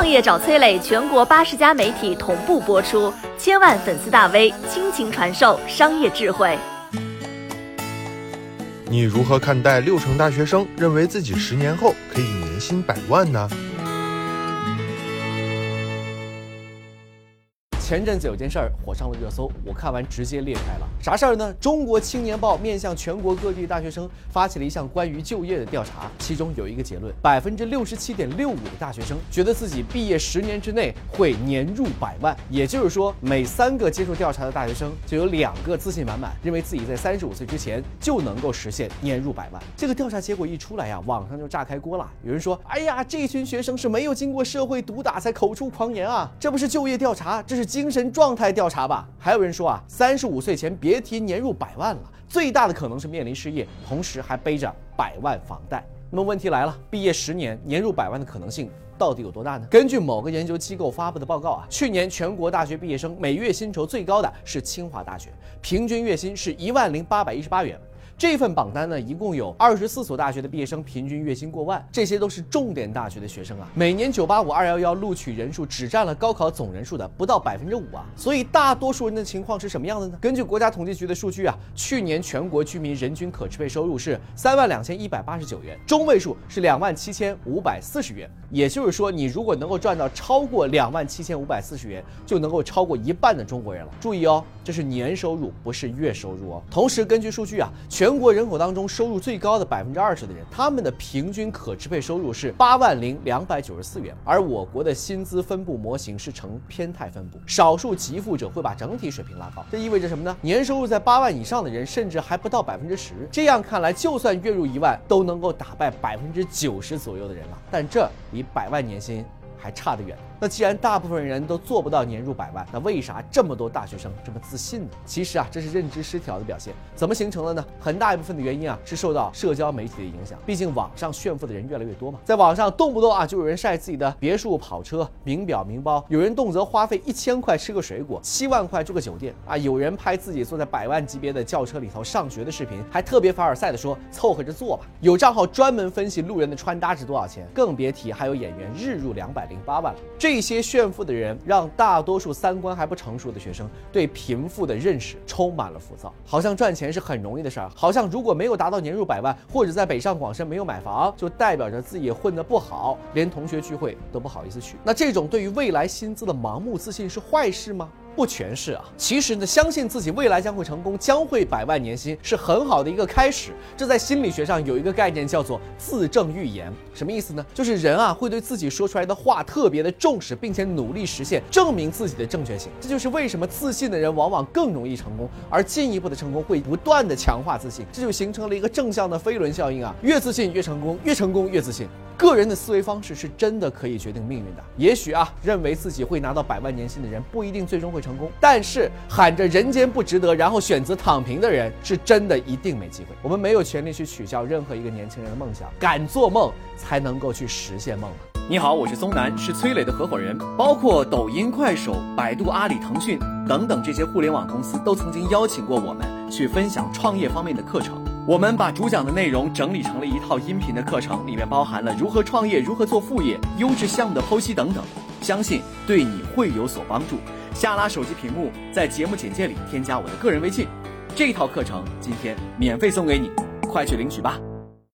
创业找崔磊，全国八十家媒体同步播出，千万粉丝大 V 倾情传授商业智慧。你如何看待六成大学生认为自己十年后可以年薪百万呢？前阵子有件事儿火上了热搜，我看完直接裂开了。啥事儿呢？中国青年报面向全国各地大学生发起了一项关于就业的调查，其中有一个结论：百分之六十七点六五的大学生觉得自己毕业十年之内会年入百万。也就是说，每三个接受调查的大学生就有两个自信满满，认为自己在三十五岁之前就能够实现年入百万。这个调查结果一出来呀，网上就炸开锅了。有人说：“哎呀，这群学生是没有经过社会毒打才口出狂言啊，这不是就业调查，这是精。”神状态调查吧，还有人说啊，三十五岁前别提年入百万了，最大的可能是面临失业，同时还背着百万房贷。那么问题来了，毕业十年年入百万的可能性到底有多大呢？根据某个研究机构发布的报告啊，去年全国大学毕业生每月薪酬最高的是清华大学，平均月薪是一万零八百一十八元。这份榜单呢，一共有二十四所大学的毕业生，平均月薪过万，这些都是重点大学的学生啊。每年九八五、二幺幺录取人数只占了高考总人数的不到百分之五啊。所以大多数人的情况是什么样的呢？根据国家统计局的数据啊，去年全国居民人均可支配收入是三万两千一百八十九元，中位数是两万七千五百四十元。也就是说，你如果能够赚到超过两万七千五百四十元，就能够超过一半的中国人了。注意哦，这是年收入，不是月收入哦。同时，根据数据啊，全全国人口当中收入最高的百分之二十的人，他们的平均可支配收入是八万零两百九十四元。而我国的薪资分布模型是呈偏态分布，少数极富者会把整体水平拉高。这意味着什么呢？年收入在八万以上的人，甚至还不到百分之十。这样看来，就算月入一万，都能够打败百分之九十左右的人了。但这离百万年薪还差得远。那既然大部分人都做不到年入百万，那为啥这么多大学生这么自信呢？其实啊，这是认知失调的表现。怎么形成的呢？很大一部分的原因啊，是受到社交媒体的影响。毕竟网上炫富的人越来越多嘛，在网上动不动啊就有人晒自己的别墅、跑车、名表、名包，有人动辄花费一千块吃个水果，七万块住个酒店啊，有人拍自己坐在百万级别的轿车里头上学的视频，还特别凡尔赛的说凑合着做吧。有账号专门分析路人的穿搭值多少钱，更别提还有演员日入两百零八万了。这这些炫富的人，让大多数三观还不成熟的学生对贫富的认识充满了浮躁，好像赚钱是很容易的事儿，好像如果没有达到年入百万，或者在北上广深没有买房，就代表着自己混得不好，连同学聚会都不好意思去。那这种对于未来薪资的盲目自信是坏事吗？不全是啊，其实呢，相信自己未来将会成功，将会百万年薪，是很好的一个开始。这在心理学上有一个概念叫做自证预言，什么意思呢？就是人啊会对自己说出来的话特别的重视，并且努力实现，证明自己的正确性。这就是为什么自信的人往往更容易成功，而进一步的成功会不断的强化自信，这就形成了一个正向的飞轮效应啊，越自信越成功，越成功越自信。个人的思维方式是真的可以决定命运的。也许啊，认为自己会拿到百万年薪的人不一定最终会成功，但是喊着人间不值得，然后选择躺平的人，是真的一定没机会。我们没有权利去取笑任何一个年轻人的梦想，敢做梦才能够去实现梦。你好，我是松南，是崔磊的合伙人。包括抖音、快手、百度、阿里、腾讯等等这些互联网公司，都曾经邀请过我们去分享创业方面的课程。我们把主讲的内容整理成了一套音频的课程，里面包含了如何创业、如何做副业、优质项目的剖析等等，相信对你会有所帮助。下拉手机屏幕，在节目简介里添加我的个人微信，这套课程今天免费送给你，快去领取吧。